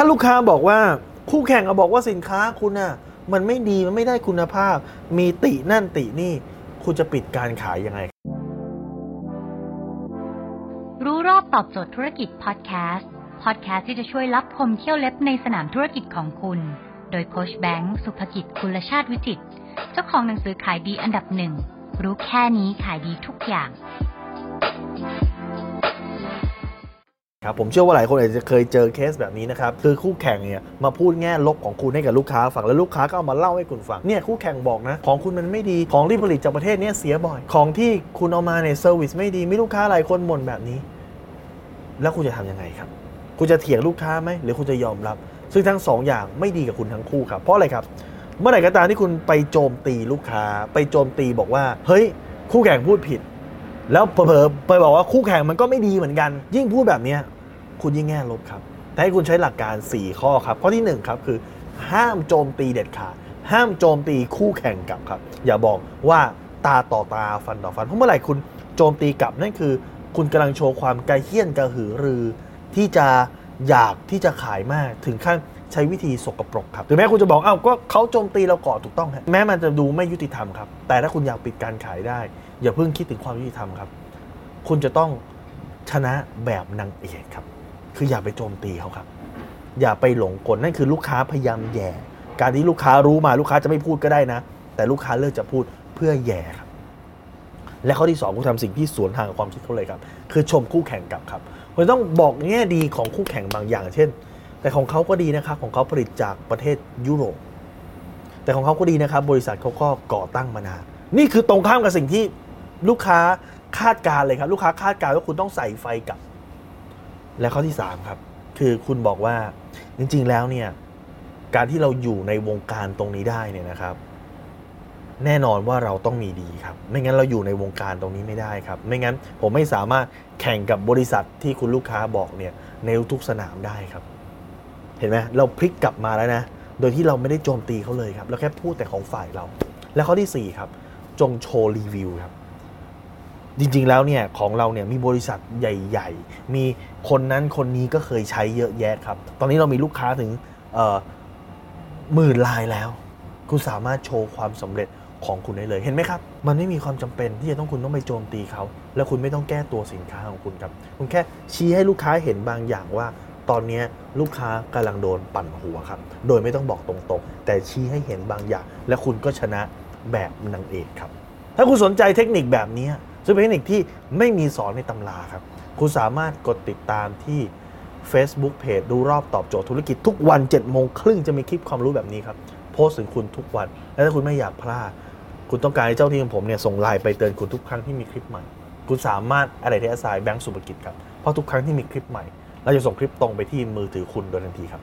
ถ้าลูกค้าบอกว่าคู่แข่งเขาบอกว่าสินค้าคุณน่ะมันไม่ดีมันไม่ได้คุณภาพ มีตินั่นตินี่ คุณจะปิดการขายยังไง รู้รอบตอบโจทย์ธุรกิจพอดแคสต์พอดแคสต์ที่จะช่วยรับพมเที่ยวเล็บในสนามธุรกิจของคุณ โดยโคชแบงค์สุภกิจคุณชาติวิจิตรเจ้าของหนังสือขายดีอันดับหนึ่งรู้แค่นี้ขายดีทุกอย่าง ครับผมเชื่อว่าหลายคนอาจจะเคยเจอเคสแบบนี้นะครับคือคู่แข่งเนี่ยมาพูดแง่ลบของคุณให้กับลูกค้าฟังแล้วลูกค้าก็เอามาเล่าให้คุณฟังเนี่ยคู่แข่งบอกนะ ของคุณมันไม่ดีของที่ผลิตจากประเทศเนี้ยเสียบ่อย ของที่คุณเอามาเนี่ยเซอร์วิสไม่ดีมีลูกค้าหลายคนบ่นแบบนี้ แล้วคุณจะทำยังไงครับ คุณจะเถียงลูกค้าไหมหรือคุณจะยอมรับ ซึ่งทั้งสองอย่างไม่ดีกับคุณทั้งคู่ครับเพราะอะไรครับ เมื่อไหร่ก็ตามที่คุณไปโจมตีลูกค้า ไปโจมตีบอกว่า เฮ้ย คู่แข่งพูดผิด แล้วเผลอไปบอกว่าคู่แข่งมันก็ไม่ดีเหมือนกัน ยิ่งพูดแบบนี้ คุณยิ่งแง่ลบครับ แต่ให้คุณใช้หลักการ 4 ข้อครับ ข้อที่ 1 ครับคือ ห้ามโจมตีเด็ดขาด ห้ามโจมตีคู่แข่งกลับครับ อย่าบอกว่าตาต่อตาฟันต่อฟัน เพราะเมื่อไหร่คุณโจมตีกลับนั่นคือ คุณกำลังโชว์ความกระเฮี้ยนกระหือรือ ที่จะอยากที่จะขายมากถึงขั้นใช้วิธีสกปรกครับถึงแม้คุณจะบอกเอ้าก็เขาโจมตีเราก่อนถูกต้องฮะแม้มันจะดูไม่ยุติธรรมครับ แต่ถ้าคุณอยากปิดการขายได้ อย่าเพิ่งคิดถึงความยุติธรรมครับ คุณจะต้องชนะแบบนางเอกครับ คืออย่าไปโจมตีเขาครับ อย่าไปหลงกลนั่นคือลูกค้าพยายามแย่ การที่ลูกค้ารู้มาลูกค้าจะไม่พูดก็ได้นะ แต่ลูกค้าเลือกจะพูดเพื่อแย่ครับ และข้อที่สองคุณทำสิ่งที่สวนทางกับความคิดเขาเลยครับ คือชมคู่แข่งกลับครับคุณต้องบอกแง่ดีของคู่แข่งบางอย่าง เช่น แต่ของเขาก็ดีนะครับของเขาผลิตจากประเทศยุโรป แต่ของเขาก็ดีนะครับ บริษัทเขาก็ก่อตั้งมานานนี่คือตรงข้ามกับสิ่งที่ลูกค้าคาดการเลยครับ ลูกค้าคาดการว่าคุณต้องใส่ไฟกลับ และข้อที่3ครับคือคุณบอกว่าจริง ๆ แล้วเนี่ยการที่เราอยู่ในวงการตรงนี้ได้เนี่ยนะครับ แน่นอนว่าเราต้องมีดีครับ ไม่งั้นเราอยู่ในวงการตรงนี้ไม่ได้ครับ ไม่งั้นผมไม่สามารถแข่งกับบริษัทที่คุณลูกค้าบอกเนี่ยในทุกสนามได้ครับ เห็นไหมเราพลิกกลับมาแล้วนะ โดยที่เราไม่ได้โจมตีเขาเลยครับเราแค่พูดแต่ของฝ่ายเรา และข้อทีสี่4 ครับ จงโชว์รีวิวครับ จริงๆแล้วเนี่ยของเราเนี่ยมีบริษัทใหญ่ ๆ มีคนนั้นคนนี้ก็เคยใช้เยอะแยะครับ ตอนนี้เรามีลูกค้าถึงหมื่นลายแล้ว คุณสามารถโชว์ความสำเร็จของคุณได้เลยเห็นไหมครับ มันไม่มีความจำเป็นที่จะต้องคุณต้องไปโจมตีเขา แล้วคุณไม่ต้องแก้ตัวสินค้าของคุณครับ คุณแค่ชี้ให้ลูกค้าเห็นบางอย่างว่า ตอนนี้ลูกค้ากำลังโดนปั่นหัวครับ โดยไม่ต้องบอกตรงๆ แต่ชี้ให้เห็นบางอย่าง และคุณก็ชนะแบบนางเอกครับ ถ้าคุณสนใจเทคนิคแบบนี้ ซึ่งเป็นเทคนิคที่ไม่มีสอนในตำราครับ คุณสามารถกดติดตามที่ Facebook Page ดูรอบตอบโจทย์ธุรกิจทุกวัน7จ็ดโมงครึ่งจะมีคลิปความรู้แบบนี้ครับ โพสต์ถึงคุณทุกวัน และถ้าคุณไม่อยากพลาด คุณต้องการให้เจ้าที่ของผมเนี่ยส่งไลน์ไปเตือนคุณทุกครั้งที่มีคลิปใหม่ คุณสามารถอะไรที่อาศัยแบงก์สุภกิจครับ เพราะทุกครั้งที่มีคลิปใหม่ เราจะส่งคลิปตรงไปที่มือถือคุณโดยทันทีครับ